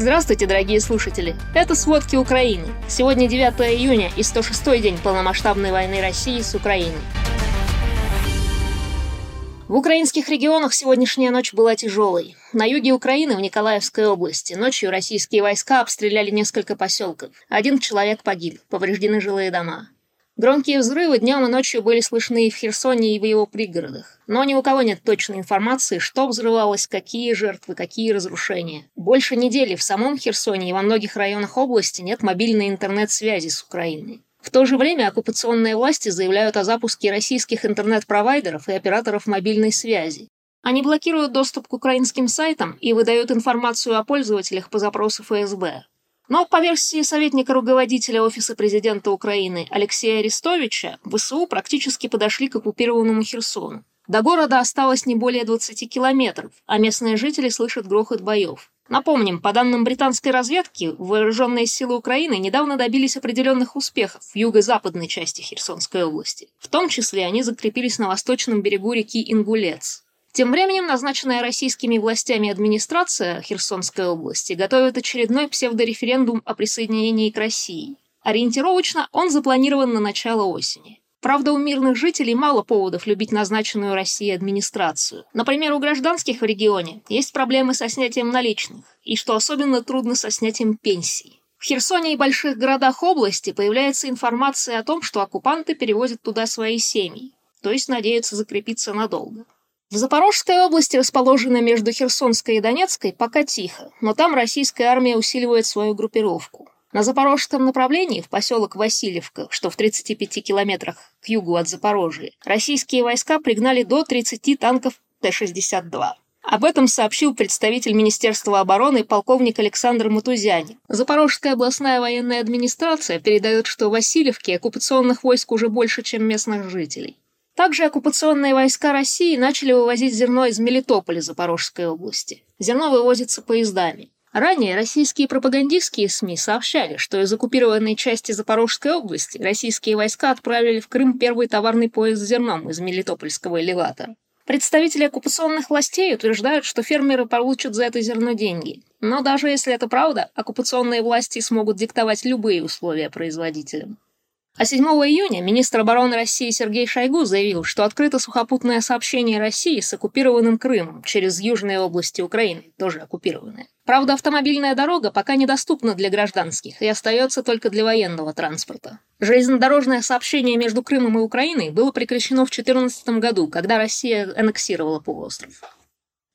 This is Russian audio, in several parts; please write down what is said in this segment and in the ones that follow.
Здравствуйте, дорогие слушатели! Это «Сводки Украины». Сегодня 9 июня и 106-й день полномасштабной войны России с Украиной. В украинских регионах сегодняшняя ночь была тяжелой. На юге Украины, в Николаевской области, ночью российские войска обстреляли несколько поселков. Один человек погиб, повреждены жилые дома. Громкие взрывы днем и ночью были слышны и в Херсоне, и в его пригородах. Но ни у кого нет точной информации, что взрывалось, какие жертвы, какие разрушения. Больше недели в самом Херсоне и во многих районах области нет мобильной интернет-связи с Украиной. В то же время оккупационные власти заявляют о запуске российских интернет-провайдеров и операторов мобильной связи. Они блокируют доступ к украинским сайтам и выдают информацию о пользователях по запросу ФСБ. Но по версии советника руководителя Офиса президента Украины Алексея Арестовича, ВСУ практически подошли к оккупированному Херсону. До города осталось не более 20 километров, а местные жители слышат грохот боев. Напомним, по данным британской разведки, вооруженные силы Украины недавно добились определенных успехов в юго-западной части Херсонской области. В том числе они закрепились на восточном берегу реки Ингулец. Тем временем назначенная российскими властями администрация Херсонской области готовит очередной псевдореферендум о присоединении к России. Ориентировочно он запланирован на начало осени. Правда, у мирных жителей мало поводов любить назначенную Россией администрацию. Например, у гражданских в регионе есть проблемы со снятием наличных, и, что особенно трудно, со снятием пенсий. В Херсоне и больших городах области появляется информация о том, что оккупанты перевозят туда свои семьи, то есть надеются закрепиться надолго. В Запорожской области, расположенной между Херсонской и Донецкой, пока тихо, но там российская армия усиливает свою группировку. На запорожском направлении, в поселок Васильевка, что в 35 километрах к югу от Запорожья, российские войска пригнали до 30 танков Т-62. Об этом сообщил представитель Министерства обороны полковник Александр Матузянин. Запорожская областная военная администрация передает, что в Васильевке оккупационных войск уже больше, чем местных жителей. Также оккупационные войска России начали вывозить зерно из Мелитополя Запорожской области. Зерно вывозится поездами. Ранее российские пропагандистские СМИ сообщали, что из оккупированной части Запорожской области российские войска отправили в Крым первый товарный поезд с зерном из Мелитопольского элеватора. Представители оккупационных властей утверждают, что фермеры получат за это зерно деньги. Но даже если это правда, оккупационные власти смогут диктовать любые условия производителям. А 7 июня министр обороны России Сергей Шойгу заявил, что открыто сухопутное сообщение России с оккупированным Крымом через южные области Украины, тоже оккупированные. Правда, автомобильная дорога пока недоступна для гражданских и остается только для военного транспорта. Железнодорожное сообщение между Крымом и Украиной было прекращено в 2014 году, когда Россия аннексировала полуостров.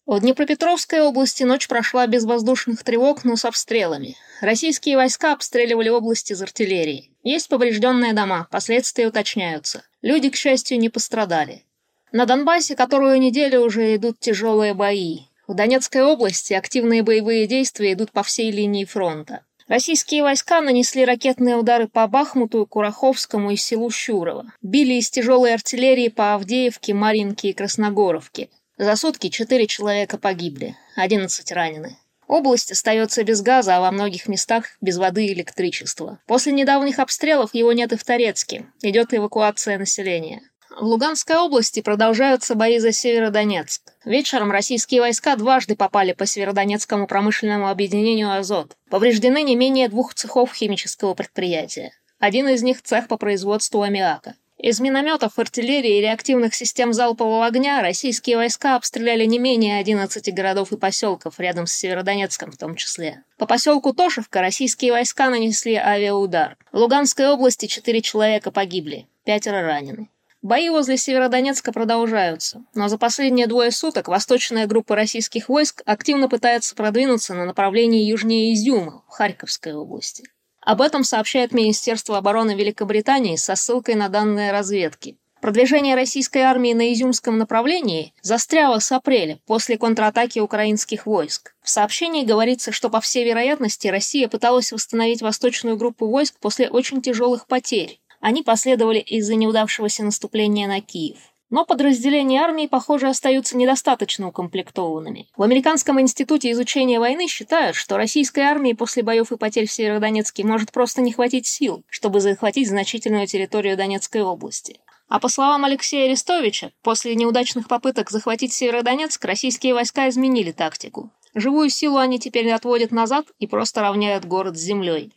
В Днепропетровской области ночь прошла без воздушных тревог, но с обстрелами. Российские войска обстреливали область из артиллерии. Есть поврежденные дома, последствия уточняются. Люди, к счастью, не пострадали. На Донбассе которую неделю уже идут тяжелые бои. В Донецкой области активные боевые действия идут по всей линии фронта. Российские войска нанесли ракетные удары по Бахмуту, Кураховскому и селу Щурово. Били из тяжелой артиллерии по Авдеевке, Маринке и Красногоровке. За сутки четыре человека погибли, одиннадцать ранены. Область остается без газа, а во многих местах без воды и электричества. После недавних обстрелов его нет и в Торецке. Идет эвакуация населения. В Луганской области продолжаются бои за Северодонецк. Вечером российские войска дважды попали по Северодонецкому промышленному объединению «Азот». Повреждены не менее двух цехов химического предприятия. Один из них – цех по производству аммиака. Из минометов, артиллерии и реактивных систем залпового огня российские войска обстреляли не менее 11 городов и поселков, рядом с Северодонецком в том числе. По поселку Тошевка российские войска нанесли авиаудар. В Луганской области 4 человека погибли, пятеро ранены. Бои возле Северодонецка продолжаются, но за последние двое суток восточная группа российских войск активно пытается продвинуться на направлении южнее Изюма, в Харьковской области. Об этом сообщает Министерство обороны Великобритании со ссылкой на данные разведки. Продвижение российской армии на Изюмском направлении застряло с апреля, после контратаки украинских войск. В сообщении говорится, что по всей вероятности Россия пыталась восстановить восточную группу войск после очень тяжелых потерь. Они последовали из-за неудавшегося наступления на Киев. Но подразделения армии, похоже, остаются недостаточно укомплектованными. В Американском институте изучения войны считают, что российской армии после боев и потерь в Северодонецке может просто не хватить сил, чтобы захватить значительную территорию Донецкой области. А по словам Алексея Арестовича, после неудачных попыток захватить Северодонецк, российские войска изменили тактику. Живую силу они теперь отводят назад и просто равняют город с землей.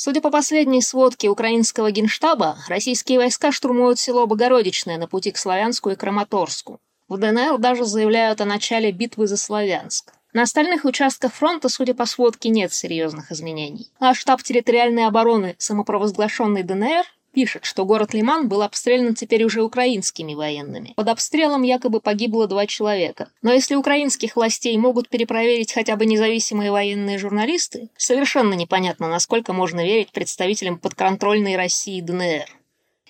Судя по последней сводке украинского генштаба, российские войска штурмуют село Богородичное на пути к Славянску и Краматорску. В ДНР даже заявляют о начале битвы за Славянск. На остальных участках фронта, судя по сводке, нет серьезных изменений. А штаб территориальной обороны самопровозглашенной ДНР пишет, что город Лиман был обстрелян теперь уже украинскими военными. Под обстрелом якобы погибло два человека. Но если украинских властей могут перепроверить хотя бы независимые военные журналисты, совершенно непонятно, насколько можно верить представителям подконтрольной России ДНР.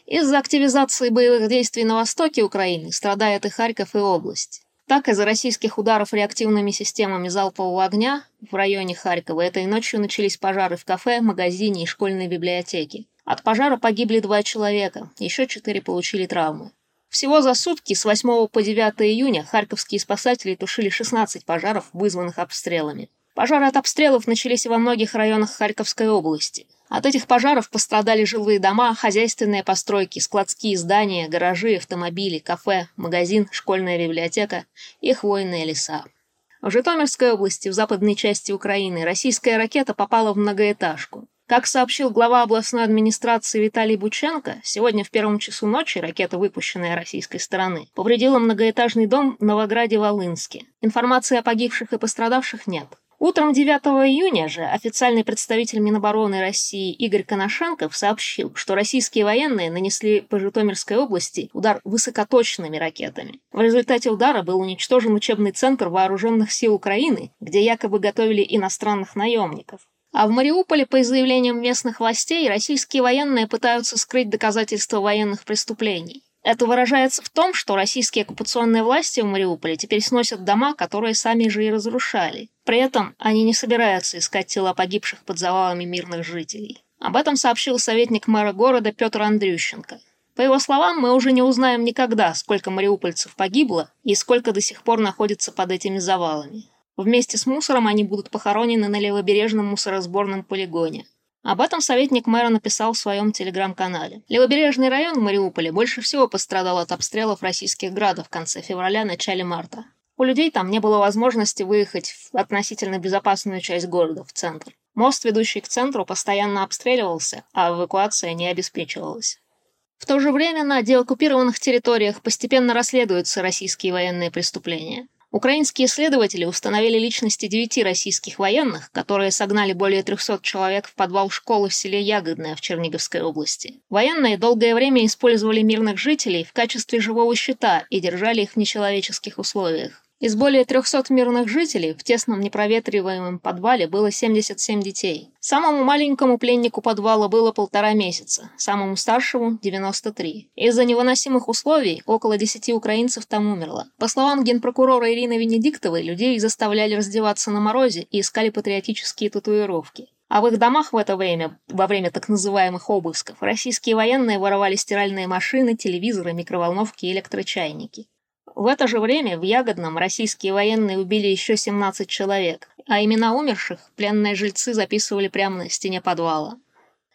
Из-за активизации боевых действий на востоке Украины страдает и Харьков, и область. Так, из-за российских ударов реактивными системами залпового огня в районе Харькова этой ночью начались пожары в кафе, магазине и школьной библиотеке. От пожара погибли два человека, еще четыре получили травмы. Всего за сутки с 8 по 9 июня харьковские спасатели тушили 16 пожаров, вызванных обстрелами. Пожары от обстрелов начались во многих районах Харьковской области. От этих пожаров пострадали жилые дома, хозяйственные постройки, складские здания, гаражи, автомобили, кафе, магазин, школьная библиотека и хвойные леса. В Житомирской области, в западной части Украины, российская ракета попала в многоэтажку. Как сообщил глава областной администрации Виталий Бученко, сегодня в первом часу ночи ракета, выпущенная российской стороны, повредила многоэтажный дом в Новограде-Волынске. Информации о погибших и пострадавших нет. Утром 9 июня же официальный представитель Минобороны России Игорь Коношенков сообщил, что российские военные нанесли по Житомирской области удар высокоточными ракетами. В результате удара был уничтожен учебный центр вооруженных сил Украины, где якобы готовили иностранных наемников. А в Мариуполе, по заявлениям местных властей, российские военные пытаются скрыть доказательства военных преступлений. Это выражается в том, что российские оккупационные власти в Мариуполе теперь сносят дома, которые сами же и разрушали. При этом они не собираются искать тела погибших под завалами мирных жителей. Об этом сообщил советник мэра города Петр Андрющенко. По его словам, мы уже не узнаем никогда, сколько мариупольцев погибло и сколько до сих пор находится под этими завалами. Вместе с мусором они будут похоронены на левобережном мусоросборном полигоне. Об этом советник мэра написал в своем телеграм-канале. Левобережный район в Мариуполе больше всего пострадал от обстрелов российских градов в конце февраля-начале марта. У людей там не было возможности выехать в относительно безопасную часть города, в центр. Мост, ведущий к центру, постоянно обстреливался, а эвакуация не обеспечивалась. В то же время на деоккупированных территориях постепенно расследуются российские военные преступления. Украинские следователи установили личности девяти российских военных, которые согнали более 300 человек в подвал школы в селе Ягодное в Черниговской области. Военные долгое время использовали мирных жителей в качестве живого щита и держали их в нечеловеческих условиях. Из более 300 мирных жителей в тесном непроветриваемом подвале было 77 детей. Самому маленькому пленнику подвала было полтора месяца, самому старшему – 93. Из-за невыносимых условий около 10 украинцев там умерло. По словам генпрокурора Ирины Венедиктовой, людей заставляли раздеваться на морозе и искали патриотические татуировки. А в их домах в это время, во время так называемых обысков, российские военные воровали стиральные машины, телевизоры, микроволновки и электрочайники. В это же время в Ягодном российские военные убили еще 17 человек, а имена умерших пленные жильцы записывали прямо на стене подвала.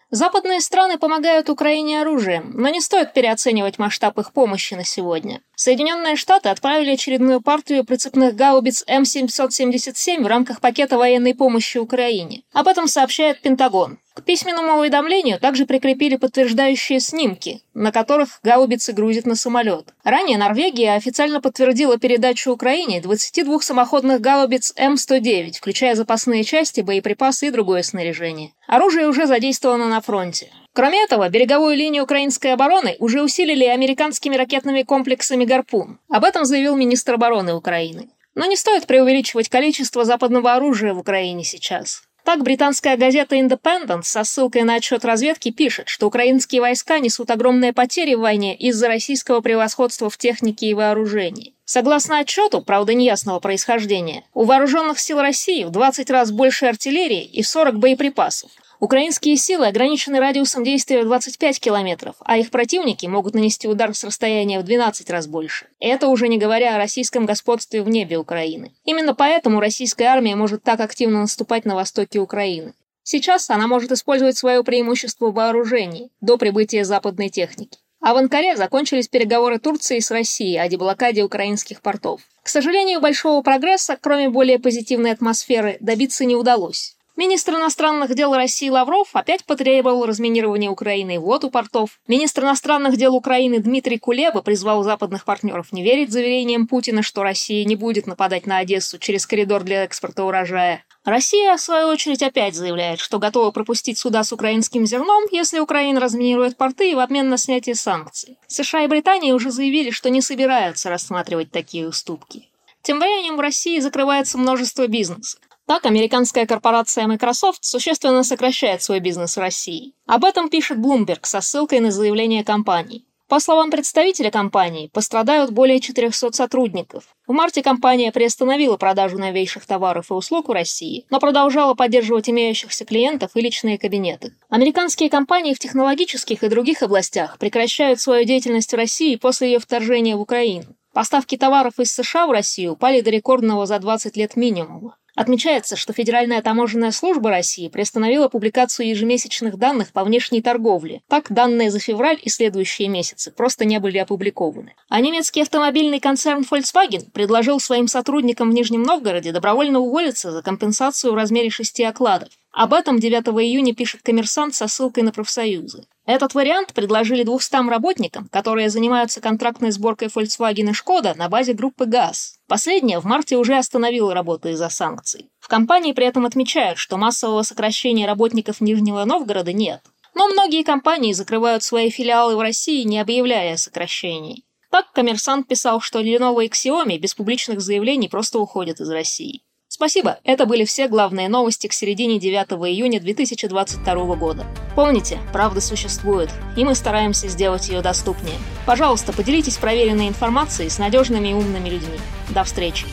Западные страны помогают Украине оружием, но не стоит переоценивать масштаб их помощи на сегодня. Соединенные Штаты отправили очередную партию прицепных гаубиц М777 в рамках пакета военной помощи Украине. Об этом сообщает Пентагон. К письменному уведомлению также прикрепили подтверждающие снимки, на которых гаубицы грузят на самолет. Ранее Норвегия официально подтвердила передачу Украине 22 самоходных гаубиц М109, включая запасные части, боеприпасы и другое снаряжение. Оружие уже задействовано на фронте. Кроме этого, береговую линию украинской обороны уже усилили американскими ракетными комплексами «Гарпун». Об этом заявил министр обороны Украины. Но не стоит преувеличивать количество западного оружия в Украине сейчас. Так, британская газета Independent со ссылкой на отчет разведки пишет, что украинские войска несут огромные потери в войне из-за российского превосходства в технике и вооружении. Согласно отчету, правда неясного происхождения, у вооруженных сил России в 20 раз больше артиллерии и 40 боеприпасов, Украинские силы ограничены радиусом действия в 25 километров, а их противники могут нанести удар с расстояния в 12 раз больше. Это уже не говоря о российском господстве в небе Украины. Именно поэтому российская армия может так активно наступать на востоке Украины. Сейчас она может использовать свое преимущество в вооружении до прибытия западной техники. А в Анкаре закончились переговоры Турции с Россией о деблокаде украинских портов. К сожалению, большого прогресса, кроме более позитивной атмосферы, добиться не удалось. Министр иностранных дел России Лавров опять потребовал разминирования Украины и ввод у портов. Министр иностранных дел Украины Дмитрий Кулеба призвал западных партнеров не верить заверениям Путина, что Россия не будет нападать на Одессу через коридор для экспорта урожая. Россия, в свою очередь, опять заявляет, что готова пропустить суда с украинским зерном, если Украина разминирует порты в обмен на снятие санкций. США и Британия уже заявили, что не собираются рассматривать такие уступки. Тем временем в России закрывается множество бизнесов. Так, американская корпорация Microsoft существенно сокращает свой бизнес в России. Об этом пишет Bloomberg со ссылкой на заявление компании. По словам представителя компании, пострадают более 400 сотрудников. В марте компания приостановила продажу новейших товаров и услуг в России, но продолжала поддерживать имеющихся клиентов и личные кабинеты. Американские компании в технологических и других областях прекращают свою деятельность в России после ее вторжения в Украину. Поставки товаров из США в Россию упали до рекордного за 20 лет минимума. Отмечается, что Федеральная таможенная служба России приостановила публикацию ежемесячных данных по внешней торговле. Так, данные за февраль и следующие месяцы просто не были опубликованы. А немецкий автомобильный концерн Volkswagen предложил своим сотрудникам в Нижнем Новгороде добровольно уволиться за компенсацию в размере шести окладов. Об этом 9 июня пишет коммерсант со ссылкой на профсоюзы. Этот вариант предложили 200 работникам, которые занимаются контрактной сборкой Volkswagen и Шкода на базе группы ГАЗ. Последняя в марте уже остановила работу из-за санкций. В компании при этом отмечают, что массового сокращения работников Нижнего Новгорода нет. Но многие компании закрывают свои филиалы в России, не объявляя о сокращении. Так коммерсант писал, что Lenovo и Xiaomi без публичных заявлений просто уходят из России. Спасибо, это были все главные новости к середине 9 июня 2022 года. Помните, правда существует, и мы стараемся сделать ее доступнее. Пожалуйста, поделитесь проверенной информацией с надежными и умными людьми. До встречи!